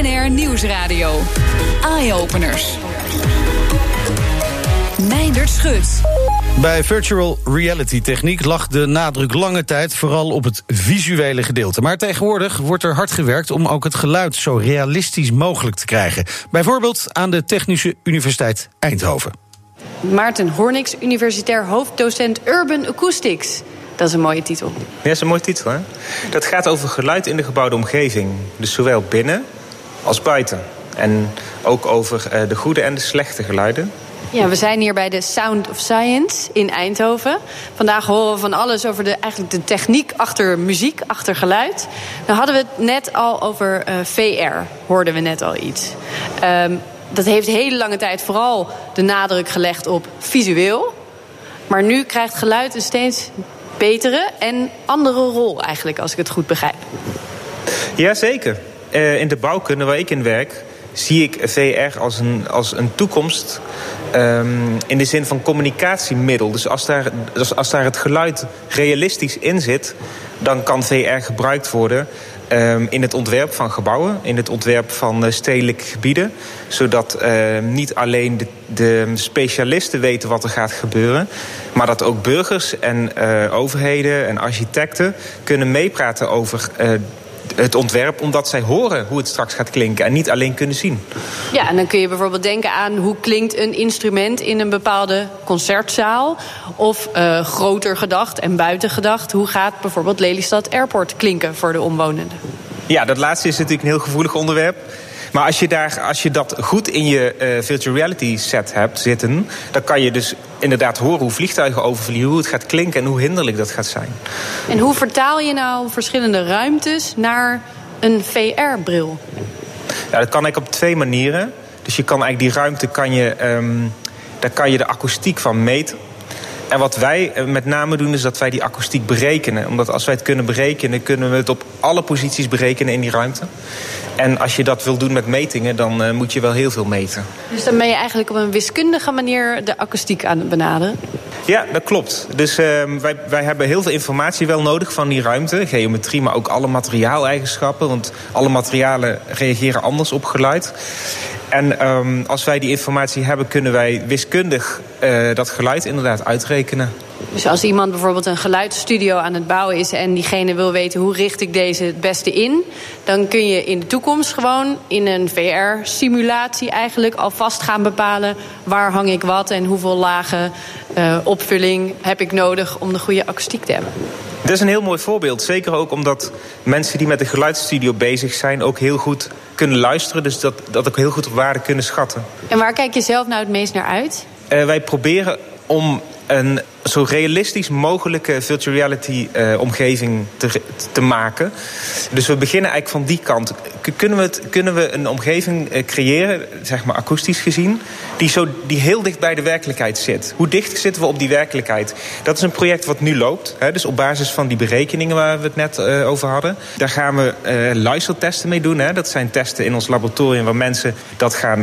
BNR Nieuwsradio. Eye-openers. Meindert Schut. Bij virtual reality techniek lag de nadruk lange tijd vooral op het visuele gedeelte. Maar tegenwoordig wordt er hard gewerkt om ook het geluid zo realistisch mogelijk te krijgen. Bijvoorbeeld aan de Technische Universiteit Eindhoven. Maarten Hornix, universitair hoofddocent Urban Acoustics. Dat is een mooie titel. Ja, dat is een mooie titel, hè? Dat gaat over geluid in de gebouwde omgeving. Dus zowel binnen als buiten. En ook over eh, de goede en de slechte geluiden. Ja, we zijn hier bij de Sound of Science in Eindhoven. Vandaag horen we van alles over de, eigenlijk de techniek achter muziek, achter geluid. Dan hadden we het net al over uh, VR, hoorden we net al iets. Um, dat heeft hele lange tijd vooral de nadruk gelegd op visueel. Maar nu krijgt geluid een steeds betere en andere rol eigenlijk, als ik het goed begrijp. Jazeker. Uh, in de bouwkunde waar ik in werk zie ik VR als een, als een toekomst um, in de zin van communicatiemiddel. Dus als daar, dus als daar het geluid realistisch in zit, dan kan VR gebruikt worden um, in het ontwerp van gebouwen, in het ontwerp van uh, stedelijke gebieden. Zodat uh, niet alleen de, de, specialisten weten wat er gaat gebeuren, maar dat ook burgers en uh, overheden en architecten kunnen meepraten over het ontwerp omdat zij horen hoe het straks gaat klinken en niet alleen kunnen zien. Ja, en dan kun je bijvoorbeeld denken aan hoe klinkt een instrument in een bepaalde concertzaal. Of uh, groter gedacht en buiten gedacht, hoe gaat bijvoorbeeld Lelystad Airport klinken voor de omwonenden? Ja, dat laatste is natuurlijk een heel gevoelig onderwerp. Maar als je, daar, als je dat goed in je uh, virtual reality set hebt zitten, dan kan je dus inderdaad horen hoe vliegtuigen overvliegen, hoe het gaat klinken en hoe hinderlijk dat gaat zijn. En hoe vertaal je nou verschillende ruimtes naar een VR-bril? Ja, dat kan eigenlijk op twee manieren. Dus je kan eigenlijk die ruimte kan je, um, daar kan je de akoestiek van meten. En wat wij met name doen is dat wij die akoestiek berekenen. Omdat als wij het kunnen berekenen, kunnen we het op alle posities berekenen in die ruimte. En als je dat wil doen met metingen, dan uh, moet je wel heel veel meten. Dus dan ben je eigenlijk op een wiskundige manier de akoestiek aan het benaderen? Ja, dat klopt. Dus uh, wij, wij hebben heel veel informatie wel nodig van die ruimte. Geometrie, maar ook alle materiaaleigenschappen. Want alle materialen reageren anders op geluid. En um, als wij die informatie hebben, kunnen wij wiskundig uh, dat geluid inderdaad uitrekenen. Dus als iemand bijvoorbeeld een geluidsstudio aan het bouwen is en diegene wil weten hoe richt ik deze het beste in, dan kun je in de toekomst gewoon in een VR-simulatie eigenlijk alvast gaan bepalen waar hang ik wat en hoeveel lagen uh, opvulling heb ik nodig om de goede akoestiek te hebben. Dat is een heel mooi voorbeeld. Zeker ook omdat mensen die met een geluidsstudio bezig zijn ook heel goed kunnen luisteren. Dus dat, dat ook heel goed op waarde kunnen schatten. En waar kijk je zelf nou het meest naar uit? Uh, wij proberen om een zo realistisch mogelijke virtual reality uh, omgeving te, te maken. Dus we beginnen eigenlijk van die kant. Kunnen we, het, kunnen we een omgeving uh, creëren, zeg maar akoestisch gezien, die, zo, die heel dicht bij de werkelijkheid zit? Hoe dicht zitten we op die werkelijkheid? Dat is een project wat nu loopt. Hè, dus op basis van die berekeningen waar we het net uh, over hadden. Daar gaan we luistertesten mee doen. Hè. Dat zijn testen in ons laboratorium waar mensen dat gaan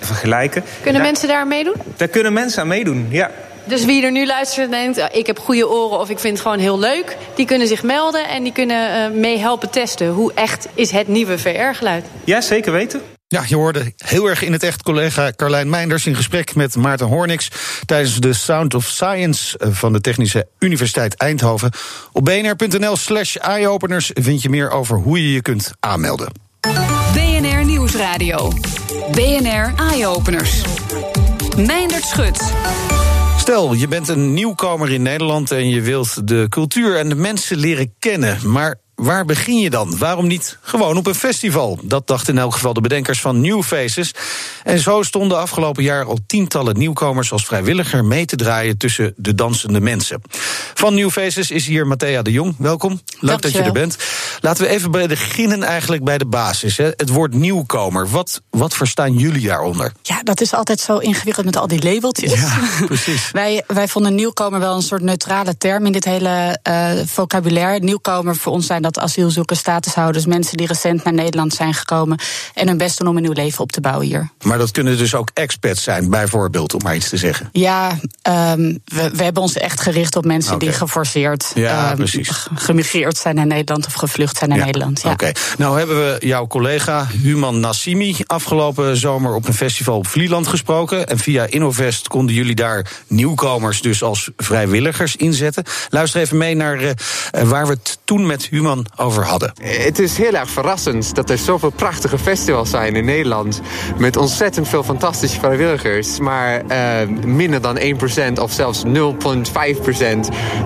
vergelijken. Kunnen daar, mensen daar aan meedoen? Daar kunnen mensen aan meedoen, ja. Dus wie er nu luistert en denkt, ik heb goede oren of ik vind het gewoon heel leuk, die kunnen zich melden en die kunnen uh, mee helpen testen. Hoe echt is het nieuwe VR-geluid? Ja, zeker weten. Ja, je hoorde heel erg in het echt collega Carlijn Meinders in gesprek met Maarten Hornix tijdens de Sound of Science van de Technische Universiteit Eindhoven. Op bnr.nl slash eyeopeners vind je meer over hoe je je kunt aanmelden. BNR Nieuwsradio. BNR Eyeopeners. Meindert Schut. Stel, je bent een nieuwkomer in Nederland en je wilt de cultuur en de mensen leren kennen. Maar waar begin je dan? Waarom niet gewoon op een festival? Dat dachten in elk geval de bedenkers van New Faces. En zo stonden afgelopen jaar al tientallen nieuwkomers als vrijwilliger mee te draaien tussen de dansende mensen. Van New Faces is hier Matthea de Jong. Welkom. Leuk dat je er bent. Laten we even beginnen eigenlijk bij de basis. Hè. Het woord nieuwkomer. Wat, wat verstaan jullie daaronder? Ja, dat is altijd zo ingewikkeld met al die labeltjes. Ja, precies. wij, wij vonden nieuwkomer wel een soort neutrale term in dit hele uh, vocabulaire. Nieuwkomer voor ons zijn dat asielzoekers, statushouders, mensen die recent naar Nederland zijn gekomen en hun best doen om een nieuw leven op te bouwen hier. Maar dat kunnen dus ook expats zijn, bijvoorbeeld, om maar iets te zeggen. Ja, um, we, we, hebben ons echt gericht op mensen okay. die geforceerd ja, um, gemigreerd zijn naar Nederland of gevlucht zijn naar ja. Nederland. Ja. Oké, okay. nou hebben we jouw collega Human Nassimi afgelopen zomer op een festival op Vlieland gesproken. En via Innovest konden jullie daar nieuwkomers dus als vrijwilligers inzetten. Luister even mee naar uh, waar we het toen met Human over hadden. Het is heel erg verrassend dat er zoveel prachtige festivals zijn in Nederland. Met ontzettend veel fantastische vrijwilligers. Maar uh, minder dan 1% of zelfs 0,5%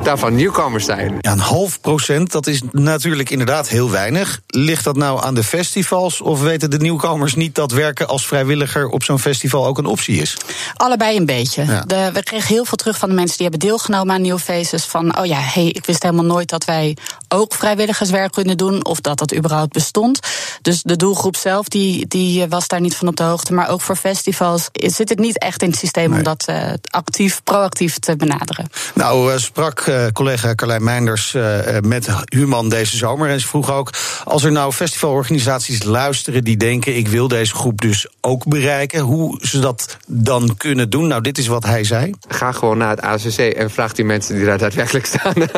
daarvan nieuwkomers zijn. Ja, een half procent, dat is natuurlijk inderdaad heel weinig. Ligt dat nou aan de festivals? Of weten de nieuwkomers niet dat werken als vrijwilliger op zo'n festival ook een optie is? Allebei een beetje. Ja. De, we kregen heel veel terug van de mensen die hebben deelgenomen aan New Faces. Van, oh ja, hey, ik wist helemaal nooit dat wij ook vrijwilligerswerk kunnen doen. Of dat dat überhaupt bestond. Dus de doelgroep zelf, die, die was daar niet van op de hoogte. Maar ook voor festivals zit het niet echt in het systeem nee. om dat uh, actief, proactief te benaderen. Nou, uh, sprak uh, collega Carlijn Meinders met Human deze zomer. En ze vroeg ook: als er nou festivalorganisaties luisteren die denken: ik wil deze groep dus ook bereiken, hoe ze dat dan kunnen doen. Nou, dit is wat hij zei. Ga gewoon naar het ACC en vraag die mensen die daar daadwerkelijk staan.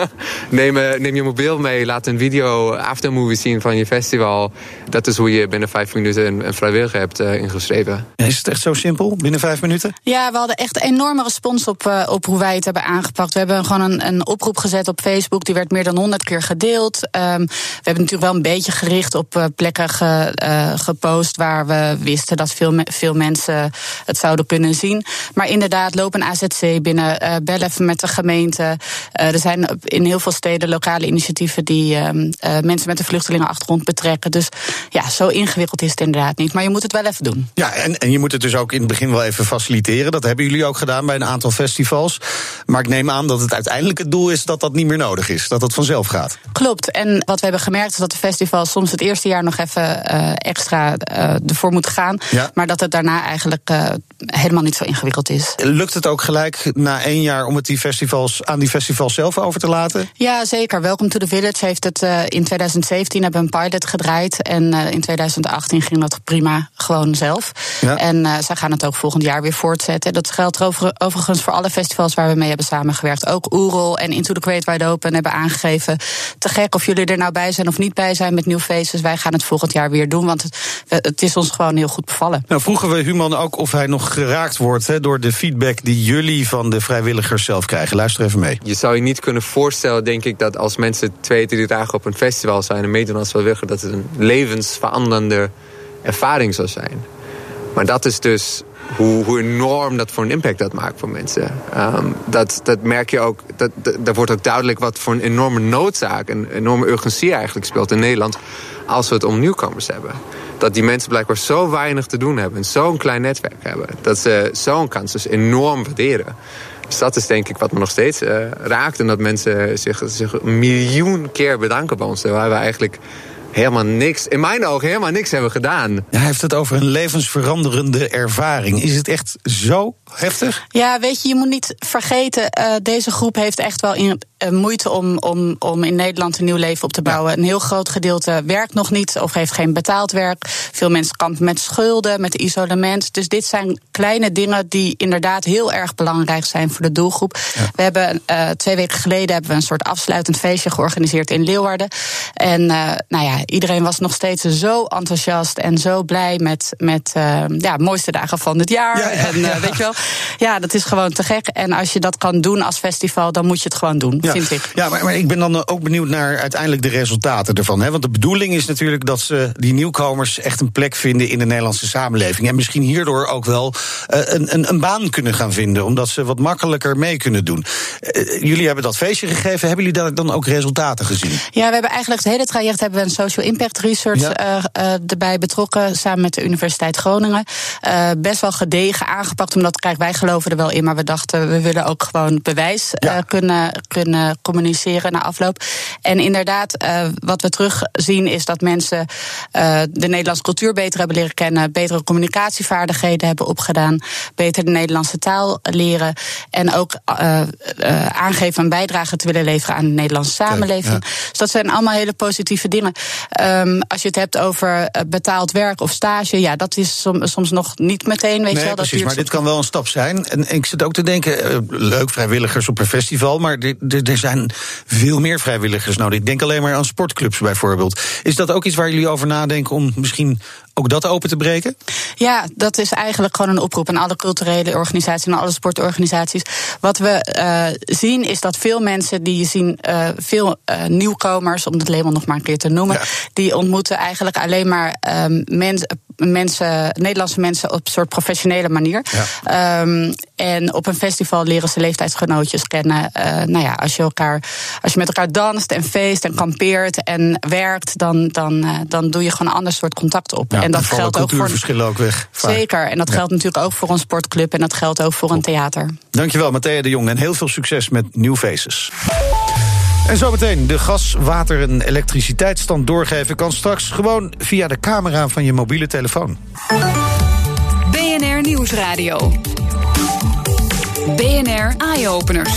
neem, neem je mobiel mee, laat een video aftermovie zien van je festival. Dat is hoe je binnen vijf minuten een, een vrijwilliger hebt uh, ingeschreven. Is het echt zo simpel, binnen vijf minuten? Ja, we hadden echt enorme respons op, uh, op hoe wij het hebben aangepakt. We hebben gewoon een, een oproep gezet op Facebook, die werd meer dan honderd keer gedeeld. Um, we hebben natuurlijk wel een beetje gericht op uh, plekken ge, gepost waar we wisten dat veel, veel mensen het zouden kunnen zien. Maar inderdaad, loop een AZC binnen, bel even met de gemeente. er zijn in heel veel steden lokale initiatieven die ehm, mensen met een vluchtelingenachtergrond betrekken. Dus ja, zo ingewikkeld is het inderdaad niet. Maar je moet het wel even doen. Ja, en, en je moet het dus ook in het begin wel even faciliteren. Dat hebben jullie ook gedaan bij een aantal festivals. Maar ik neem aan dat het uiteindelijk het doel is dat dat niet meer nodig is. Dat het vanzelf gaat. Klopt. En wat we hebben gemerkt is dat de festivals soms het eerste jaar nog even uh, extra uh, ervoor moeten gaan. Ja. Maar dat het daarna eigenlijk helemaal niet zo ingewikkeld is. Lukt het ook gelijk na één jaar om het die festivals, aan die festivals zelf over te laten? Ja, zeker. Welcome to the Village heeft het in 2017 hebben we een pilot gedraaid. En in 2018 ging dat prima gewoon zelf. Ja. En uh, zij gaan het ook volgend jaar weer voortzetten. Dat geldt over, overigens voor alle festivals waar we mee hebben samengewerkt. Ook Oerol en Into the Great Wide Open hebben aangegeven. Te gek of jullie er nou bij zijn of niet bij zijn met New Faces. Wij gaan het volgend jaar weer doen, want het, het is ons gewoon heel goed bevallen. Nou, vroegen we Human ook of hij nog geraakt wordt he, door de feedback die jullie van de vrijwilligers zelf krijgen. Luister even mee. Je zou je niet kunnen voorstellen, denk ik, dat als mensen twee, drie dagen op een festival zijn en meedoen als vrijwilliger, dat het een levensveranderende ervaring zou zijn. Maar dat is dus hoe, hoe enorm dat voor een impact dat maakt voor mensen. Um, dat, dat merk je ook, dat, dat, wordt ook duidelijk wat voor een enorme noodzaak, een enorme urgentie eigenlijk speelt in Nederland als we het om nieuwkomers hebben. Dat die mensen blijkbaar zo weinig te doen hebben en zo'n klein netwerk hebben, dat ze zo'n kans dus enorm waarderen. Dus dat is denk ik wat me nog steeds uh, raakt. En dat mensen zich, zich een miljoen keer bedanken bij ons. Waar we eigenlijk helemaal niks, in mijn ogen helemaal niks hebben gedaan. Ja, hij heeft het over een levensveranderende ervaring. Is het echt zo heftig? Ja, weet je, je moet niet vergeten, uh, deze groep heeft echt wel in, uh, moeite om, om, om in Nederland een nieuw leven op te bouwen. Ja. Een heel groot gedeelte werkt nog niet of heeft geen betaald werk. Veel mensen kampen met schulden, met isolement. Dus dit zijn kleine dingen die inderdaad heel erg belangrijk zijn voor de doelgroep. Ja. We hebben uh, twee weken geleden hebben we een soort afsluitend feestje georganiseerd in Leeuwarden. En nou ja, iedereen was nog steeds zo enthousiast en zo blij met, met ja, mooiste dagen van het jaar. Ja, en weet je wel, ja, dat is gewoon te gek. En als je dat kan doen als festival, dan moet je het gewoon doen, ja. vind ik. Ja, maar, maar, ik ben dan ook benieuwd naar uiteindelijk de resultaten ervan. Hè? Want de bedoeling is natuurlijk dat ze die nieuwkomers echt een plek vinden in de Nederlandse samenleving. En misschien hierdoor ook wel uh, een, een, een, baan kunnen gaan vinden, omdat ze wat makkelijker mee kunnen doen. Jullie hebben dat feestje gegeven. Hebben jullie daar dan ook resultaten gezien? Ja, we hebben eigenlijk het hele traject hebben we een social impact research ja. uh, erbij betrokken, samen met de Universiteit Groningen. best wel gedegen aangepakt, omdat kijk, wij geloven er wel in, maar we dachten, we willen ook gewoon bewijs Ja. eh, kunnen, kunnen communiceren na afloop. En inderdaad, eh, wat we terugzien is dat mensen eh, de Nederlandse cultuur beter hebben leren kennen, betere communicatievaardigheden hebben opgedaan, beter de Nederlandse taal leren en ook eh, eh, aangeven een bijdrage te willen leveren aan de Nederlandse samenleving. Dus dat zijn allemaal hele positieve dingen. Ehm, als je het hebt over eh, betaald werk of stage, ja, dat is som- soms nog niet meteen, weet je Nee, wel. Dat precies, maar dit kan wel een stap zijn. En ik zit ook te denken, eh, leuk vrijwilligers op een festival... maar er zijn veel meer vrijwilligers nodig. Ik denk alleen maar aan sportclubs bijvoorbeeld. Is dat ook iets waar jullie over nadenken om misschien ook dat open te breken? Ja, dat is eigenlijk gewoon een oproep aan alle culturele organisaties en alle sportorganisaties. Wat we eh, zien is dat veel mensen die je zien, eh, veel eh, nieuwkomers, om het label nog maar een keer te noemen, Ja. die ontmoeten eigenlijk alleen maar ehm, mens- mensen, Nederlandse mensen op een soort professionele manier. Ehm, en op een festival leren ze leeftijdsgenootjes kennen. Eh, nou ja, als je elkaar, als je met elkaar danst en feest en kampeert en werkt, dan, dan, eh, dan doe je gewoon een ander soort contact op. Ja, en dat geldt ook voor cultuurverschillen ook weg. vaak. Zeker, en dat geldt natuurlijk ook voor een sportclub en dat geldt ook voor een theater. Dankjewel, Matthea de Jong. En heel veel succes met New Faces. En zometeen, de gas, water en elektriciteitsstand doorgeven... kan straks gewoon via de camera van je mobiele telefoon. BNR Nieuwsradio. BNR Eye-Openers.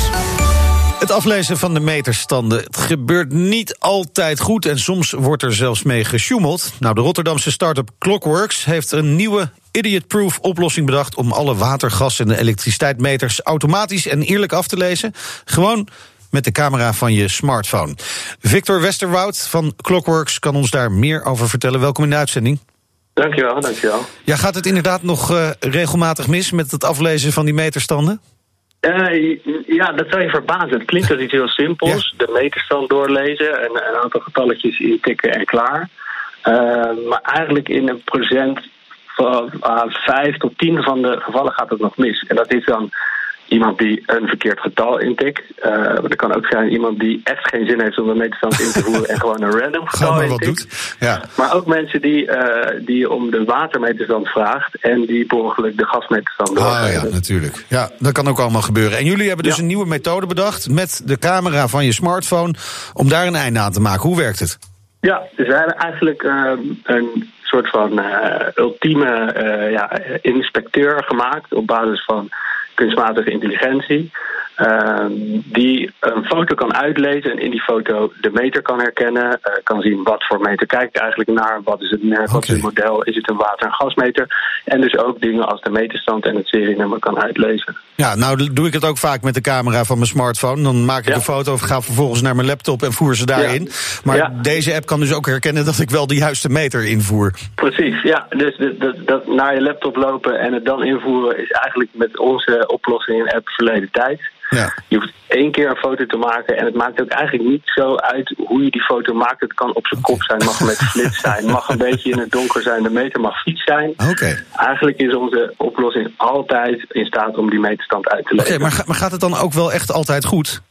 Het aflezen van de meterstanden het gebeurt niet altijd goed... en soms wordt er zelfs mee gesjoemeld. Nou, de Rotterdamse start-up Clockworks heeft een nieuwe idiot-proof oplossing bedacht... om alle water, gas en elektriciteitsmeters automatisch en eerlijk af te lezen. Gewoon met de camera van je smartphone. Victor Westerwoud van Clockworks kan ons daar meer over vertellen. Welkom in de uitzending. Dankjewel, dankjewel. Ja, gaat het inderdaad nog eh, regelmatig mis met het aflezen van die meterstanden? Eh, ja, dat zou je verbazen. Het klinkt als iets heel simpels. De meterstand doorlezen en een aantal getalletjes intikken en klaar. Eh, maar eigenlijk in een procent van vijf tot tien van de gevallen gaat het nog mis. En dat is dan iemand die een verkeerd getal intikt. Eh, maar er kan ook zijn iemand die echt geen zin heeft om een meterstand in te voeren en gewoon een random getal maar intikt. doet. Ja. Maar ook mensen die, eh, die je om de watermeterstand vraagt en die ongeluk de gasmeterstand Ah ja, natuurlijk. Ja, dat kan ook allemaal gebeuren. En jullie hebben dus Ja. een nieuwe methode bedacht met de camera van je smartphone om daar een einde aan te maken. Hoe werkt het? Ja, dus wij hebben eigenlijk ehm, een soort van eh, ultieme eh, ja, inspecteur gemaakt op basis van kunstmatige intelligentie. ehm, die een foto kan uitlezen en in die foto de meter kan herkennen. eh, kan zien wat voor meter kijkt eigenlijk naar. Wat is het merk, wat is het model, is het een water- en gasmeter. En dus ook dingen als de meterstand en het serienummer kan uitlezen. Ja, nou doe ik het ook vaak met de camera van mijn smartphone. Dan maak ik Ja. een foto of ga vervolgens naar mijn laptop en voer ze daarin. Ja. Maar Ja. deze app kan dus ook herkennen dat ik wel de juiste meter invoer. Precies, ja. Dus dat, dat, dat naar je laptop lopen en het dan invoeren is eigenlijk met onze oplossing in app verleden tijd. Ja. Je hoeft één keer een foto te maken en het maakt ook eigenlijk niet zo uit hoe je die foto maakt. Het kan op zijn kop zijn, mag met flits zijn, mag een beetje in het donker zijn, de meter mag fiets zijn. Oké. Eigenlijk is onze oplossing altijd in staat om die meterstand uit te Oké, leveren. maar, maar gaat het dan ook wel echt altijd goed?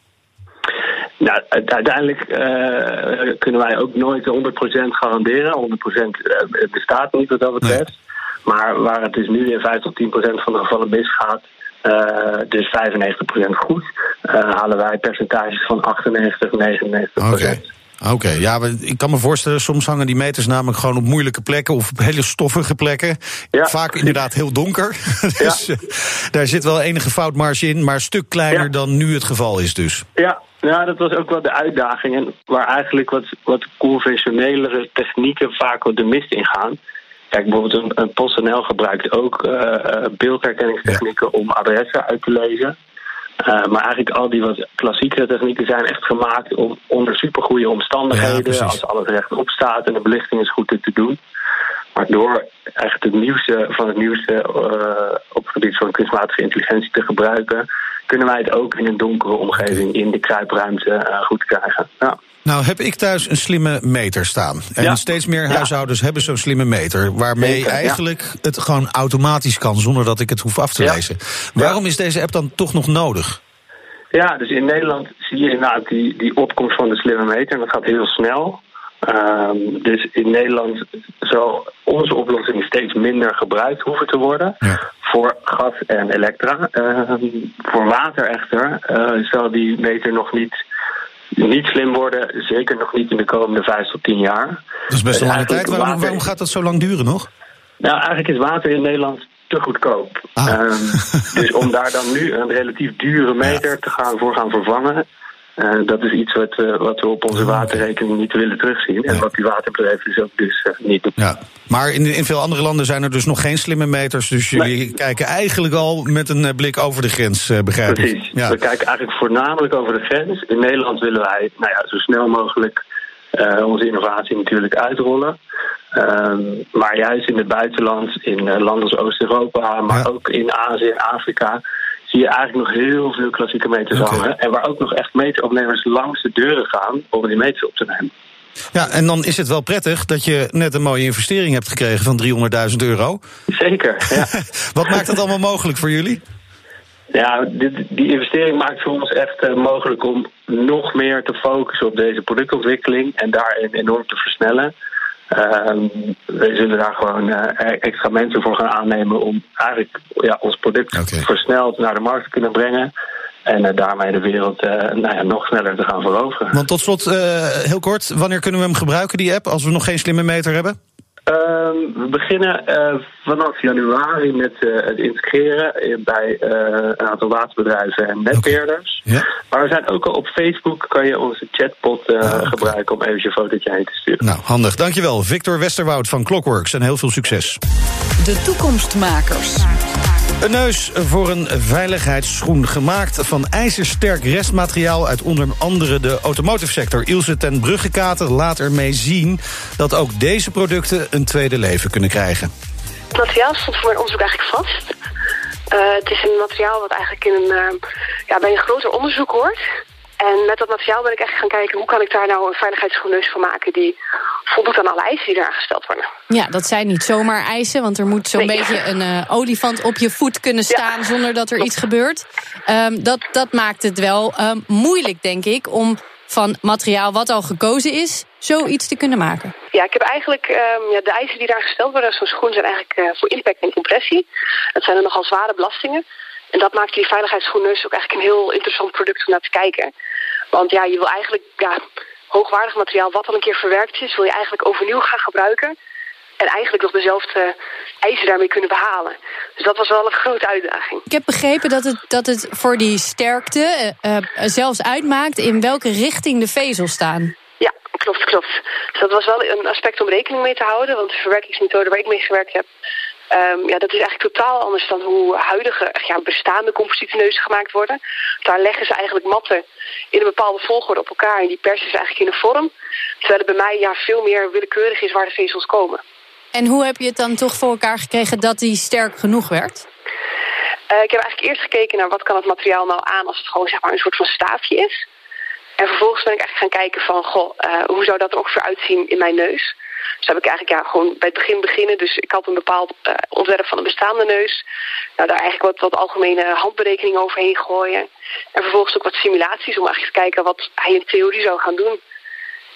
Nou, uite- uiteindelijk eh, kunnen wij ook nooit 100% garanderen. 100% eh, bestaat niet wat dat betreft. Maar waar het dus nu in 5 tot 10% van de gevallen misgaat, eh, dus 95% goed, eh, halen wij percentages van 98, 99%. Oké. Oké, ja, ik kan me voorstellen, soms hangen die meters namelijk gewoon op moeilijke plekken of op hele stoffige plekken. Ja. Vaak inderdaad heel donker. dus eh, daar zit wel enige foutmarge in, maar een stuk kleiner Ja. dan nu het geval is dus. Ja, ja, dat was ook wel de uitdaging. En waar eigenlijk wat, wat conventionelere technieken vaak wat de mist in gaan. Kijk, bijvoorbeeld een, een PostNL gebruikt ook eh, eh, beeldherkenningstechnieken om adressen uit te lezen. Eh, maar eigenlijk al die wat klassiekere technieken zijn echt gemaakt om onder supergoeie omstandigheden, als alles rechtop staat en de belichting is goed te doen. Maar door echt het nieuwste van het nieuwste op het gebied van kunstmatige intelligentie te gebruiken, kunnen wij het ook in een donkere omgeving, in de kruipruimte, goed krijgen. Ja. Nou heb ik thuis een slimme meter staan. En Ja. steeds meer Ja. huishoudens hebben zo'n slimme meter. Waarmee ja. eigenlijk het gewoon automatisch kan zonder dat ik het hoef af te lezen. Waarom is deze app dan toch nog nodig? Ja, dus in Nederland zie je inderdaad die, die opkomst van de slimme meter. En dat gaat heel snel. Ehm, dus in Nederland zal onze oplossing steeds minder gebruikt hoeven te worden. Ja. voor gas en elektra. Ehm, voor water echter uh, zal die meter nog niet, niet slim worden. Zeker nog niet in de komende vijf tot tien jaar. Dat is best een lange tijd. Waarom, waarom gaat dat zo lang duren nog? Nou, eigenlijk is water in Nederland te goedkoop. Ah. Um, dus om daar dan nu een relatief dure meter te gaan voor gaan vervangen. Uh, dat is iets wat, uh, wat we op onze waterrekening niet willen terugzien. En wat die waterbedrijven dus ook dus uh, niet doen. Ja. Maar in, in veel andere landen zijn er dus nog geen slimme meters. Dus jullie kijken eigenlijk al met een blik over de grens, begrijp ik? Precies. Ja. We kijken eigenlijk voornamelijk over de grens. In Nederland willen wij nou ja, zo snel mogelijk onze innovatie natuurlijk uitrollen. Ehm, maar juist in het buitenland, in landen als Oost-Europa, maar ook in Azië en Afrika zie je eigenlijk nog heel veel klassieke meters okay. hangen. En waar ook nog echt meteropnemers langs de deuren gaan om die meters op te nemen. Ja, en dan is het wel prettig dat je net een mooie investering hebt gekregen van 300.000 euro. Zeker, ja. Wat maakt dat allemaal mogelijk voor jullie? Ja, die, die investering maakt voor ons echt uh, mogelijk om nog meer te focussen op deze productontwikkeling en daarin enorm te versnellen. Uh, we zullen daar gewoon uh, extra mensen voor gaan aannemen om eigenlijk ja, ons product okay. versneld naar de markt te kunnen brengen. En uh, daarmee de wereld nou ja, nog sneller te gaan veroveren. Want tot slot, heel kort, wanneer kunnen we hem gebruiken, die app, als we nog geen slimme meter hebben? We beginnen uh, vanaf januari met uh, het integreren bij uh, een aantal waterbedrijven en netbeheerders. Okay. Ja. Maar we zijn ook al op Facebook, kan je onze chatbot ah, okay. gebruiken om even je fotootje heen te sturen. Nou, handig. Dankjewel. Victor Westerwoud van Clockworks en heel veel succes. De toekomstmakers. Een neus voor een veiligheidsschoen gemaakt van ijzersterk restmateriaal uit onder andere de automotive sector. Ilse ten Bruggekater laat ermee zien dat ook deze producten een tweede leven kunnen krijgen. Het materiaal stond voor een onderzoek eigenlijk vast. Uh, het is een materiaal wat eigenlijk in een, uh, ja, bij een groter onderzoek hoort. En met dat materiaal ben ik echt gaan kijken hoe kan ik daar nou een veiligheidsschoenneus van maken die voldoet aan alle eisen die daar gesteld worden. Ja, dat zijn niet zomaar eisen, want er moet zo'n nee. beetje een uh, olifant op je voet kunnen staan ja. zonder dat er iets gebeurt. Um, dat, dat maakt het wel um, moeilijk, denk ik, om van materiaal wat al gekozen is, zoiets te kunnen maken. Ja, ik heb eigenlijk um, ja, de eisen die daar gesteld worden zo'n schoen zijn eigenlijk uh, voor impact en compressie. Dat zijn er nogal zware belastingen. En dat maakt die veiligheidsschoenneus ook eigenlijk een heel interessant product om naar te kijken. Want ja, je wil eigenlijk ja, hoogwaardig materiaal wat al een keer verwerkt is, wil je eigenlijk overnieuw gaan gebruiken. En eigenlijk nog dezelfde eisen daarmee kunnen behalen. Dus dat was wel een grote uitdaging. Ik heb begrepen dat het, dat het voor die sterkte uh, zelfs uitmaakt in welke richting de vezels staan. Ja, klopt, klopt. Dus dat was wel een aspect om rekening mee te houden. Want de verwerkingsmethode waar ik mee gewerkt heb, Um, ja, dat is eigenlijk totaal anders dan hoe huidige ja, bestaande compositenneuzen gemaakt worden. Daar leggen ze eigenlijk matten in een bepaalde volgorde op elkaar en die persen ze eigenlijk in een vorm. Terwijl het bij mij ja, veel meer willekeurig is waar de vezels komen. En hoe heb je het dan toch voor elkaar gekregen dat die sterk genoeg werd? Uh, ik heb eigenlijk eerst gekeken naar wat kan het materiaal nou aan als het gewoon zeg maar, een soort van staafje is. En vervolgens ben ik eigenlijk gaan kijken van, goh, uh, hoe zou dat er ongeveer uitzien in mijn neus? Dus heb ik eigenlijk ja, gewoon bij het begin beginnen. Dus ik had een bepaald uh, ontwerp van een bestaande neus. Nou, daar eigenlijk wat, wat algemene handberekeningen overheen gooien. En vervolgens ook wat simulaties om eigenlijk te kijken wat hij in theorie zou gaan doen.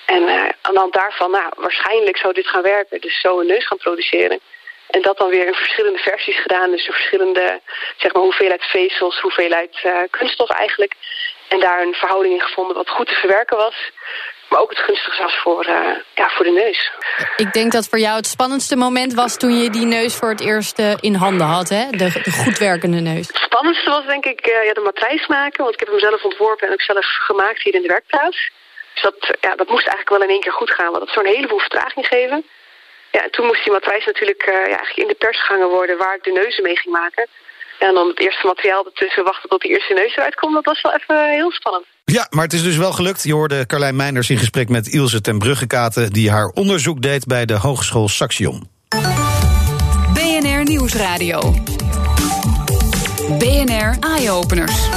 En uh, aan de hand daarvan, nou, waarschijnlijk zou dit gaan werken. Dus zo een neus gaan produceren. En dat dan weer in verschillende versies gedaan. Dus in verschillende, zeg maar, hoeveelheid vezels, hoeveelheid uh, kunststof eigenlijk. En daar een verhouding in gevonden wat goed te verwerken was. Maar ook het gunstigste was voor, uh, ja, voor de neus. Ik denk dat voor jou het spannendste moment was toen je die neus voor het eerst uh, in handen had, hè? De, de goed werkende neus. Het spannendste was denk ik uh, ja, de matrijs maken. Want ik heb hem zelf ontworpen en ook zelf gemaakt hier in de werkplaats. Dus dat, ja, dat moest eigenlijk wel in één keer goed gaan. Want dat zou een heleboel vertraging geven. Ja, en toen moest die matrijs natuurlijk ja, eigenlijk in de pers gehangen worden... waar ik de neuzen mee ging maken. En dan het eerste materiaal ertussen wachten tot die eerste neus eruit komt. Dat was wel even heel spannend. Ja, maar het is dus wel gelukt. Je hoorde Carlijn Meinders in gesprek met Ilse ten Bruggekaten... die haar onderzoek deed bij de Hogeschool Saxion. BNR Nieuwsradio. BNR Eye-Openers.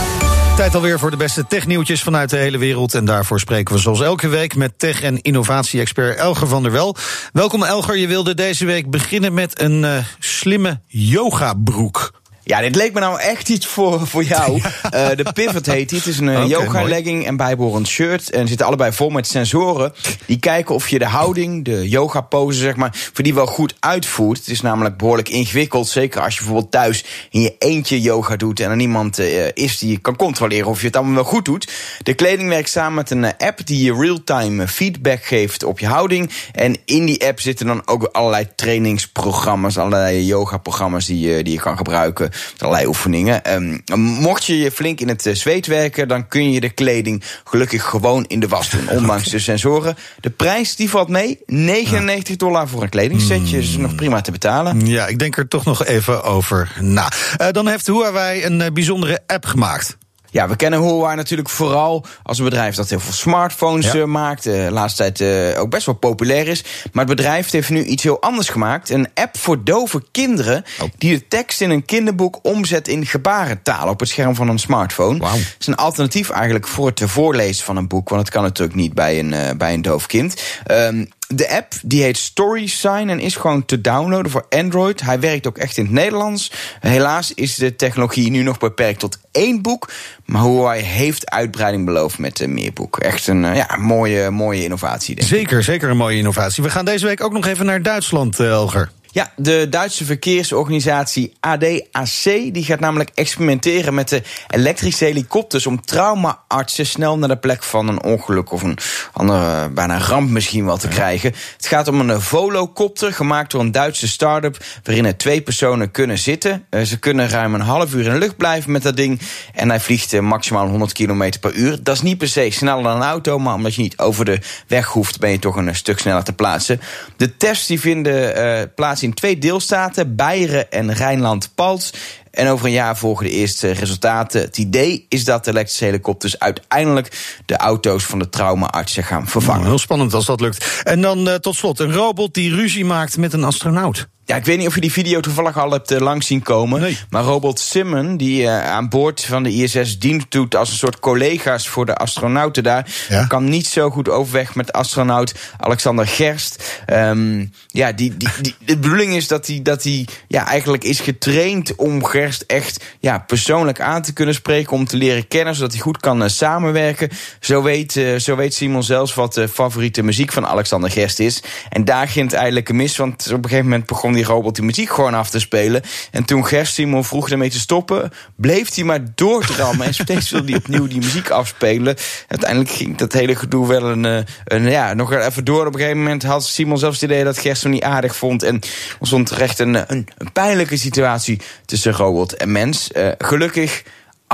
Tijd alweer voor de beste technieuwtjes vanuit de hele wereld. En daarvoor spreken we zoals elke week met tech- en innovatie-expert Elger van der Wel. Welkom Elger, je wilde deze week beginnen met een uh, slimme yogabroek. Ja, dit leek me nou echt iets voor, voor jou. Uh, de Pivot heet die. Het is een Okay, yoga legging en bijbehorend shirt. En zitten allebei vol met sensoren. Die kijken of je de houding, de yoga pose, zeg maar, voor die wel goed uitvoert. Het is namelijk behoorlijk ingewikkeld. Zeker als je bijvoorbeeld thuis in je eentje yoga doet. En er niemand uh, is die kan controleren of je het allemaal wel goed doet. De kleding werkt samen met een app die je real-time feedback geeft op je houding. En in die app zitten dan ook allerlei trainingsprogramma's, allerlei yoga-programma's die, je, die je kan gebruiken. Allerlei oefeningen. Um, mocht je je flink in het zweet werken, dan kun je de kleding gelukkig gewoon in de was doen. Ondanks de sensoren. De prijs die valt mee. 99 dollar voor een kledingsetje. Is nog prima te betalen. Ja, ik denk er toch nog even over na. Uh, dan heeft Huawei een uh, bijzondere app gemaakt. Ja, we kennen Huawei natuurlijk vooral als een bedrijf dat heel veel smartphones ja. uh, maakt. De laatste tijd uh, ook best wel populair is. Maar het bedrijf heeft nu iets heel anders gemaakt. Een app voor dove kinderen oh. die de tekst in een kinderboek omzet in gebarentaal op het scherm van een smartphone. Wow. Het is een alternatief eigenlijk voor het voorlezen van een boek. Want het kan natuurlijk niet bij een, bij een doof kind. Um, de app die heet StorySign en is gewoon te downloaden voor Android. Hij werkt ook echt in het Nederlands. Helaas is de technologie nu nog beperkt tot één boek. Maar Huawei heeft uitbreiding beloofd met uh, meer boek. Echt een uh, ja, mooie, mooie innovatie. Denk zeker, ik. zeker een mooie innovatie. We gaan deze week ook nog even naar Duitsland, uh, Elger. Ja, de Duitse verkeersorganisatie ADAC die gaat namelijk experimenteren met de elektrische helikopters om traumaartsen snel naar de plek van een ongeluk of een andere bijna ramp misschien wel te krijgen. Het gaat om een Volocopter gemaakt door een Duitse start-up waarin er twee personen kunnen zitten. Uh, ze kunnen ruim een half uur in de lucht blijven met dat ding en hij vliegt uh, maximaal 100 km per uur. Dat is niet per se sneller dan een auto, maar omdat je niet over de weg hoeft ben je toch een stuk sneller te plaatsen. De tests die vinden uh, plaats in twee deelstaten, Beieren en Rijnland-Palts. En over een jaar volgen de eerste resultaten. Het idee is dat de elektrische helikopters uiteindelijk de auto's van de traumaartsen gaan vervangen. Nou, heel spannend als dat lukt. En dan uh, tot slot een robot die ruzie maakt met een astronaut. Ja, ik weet niet of je die video toevallig al hebt uh, langs zien komen. Nee. Maar Robot Simon, die uh, aan boord van de ISS dient doet als een soort collega's voor de astronauten daar, ja? kan niet zo goed overweg met astronaut Alexander Gerst. Um, ja, die, die, die, de bedoeling is dat hij dat hij ja, eigenlijk is getraind om Gerst echt ja, persoonlijk aan te kunnen spreken, om te leren kennen, zodat hij goed kan uh, samenwerken. Zo weet, zo weet Simon zelfs wat de favoriete muziek van Alexander Gerst is. En daar ging het eigenlijk mis, want op een gegeven moment begon die robot die muziek gewoon af te spelen. En toen Gerst Simon vroeg ermee te stoppen, bleef hij maar doordrammen. en steeds wilde hij opnieuw die muziek afspelen. Uiteindelijk ging dat hele gedoe wel een, een ja, nog even door. Op een gegeven moment had Simon zelfs het idee dat Gerst hem niet aardig vond. En ontstond terecht een, een, een pijnlijke situatie tussen robot en mens. Uh, gelukkig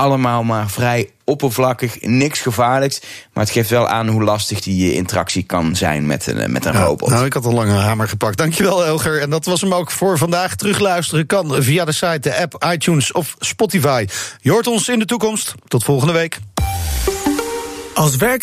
allemaal maar vrij oppervlakkig, niks gevaarlijks. Maar het geeft wel aan hoe lastig die interactie kan zijn met een, met een ja, robot. Nou, ik had een lange hamer gepakt. Dankjewel, Elger. En dat was hem ook voor vandaag. Terugluisteren kan via de site, de app, iTunes of Spotify. Je hoort ons in de toekomst. Tot volgende week. Als werk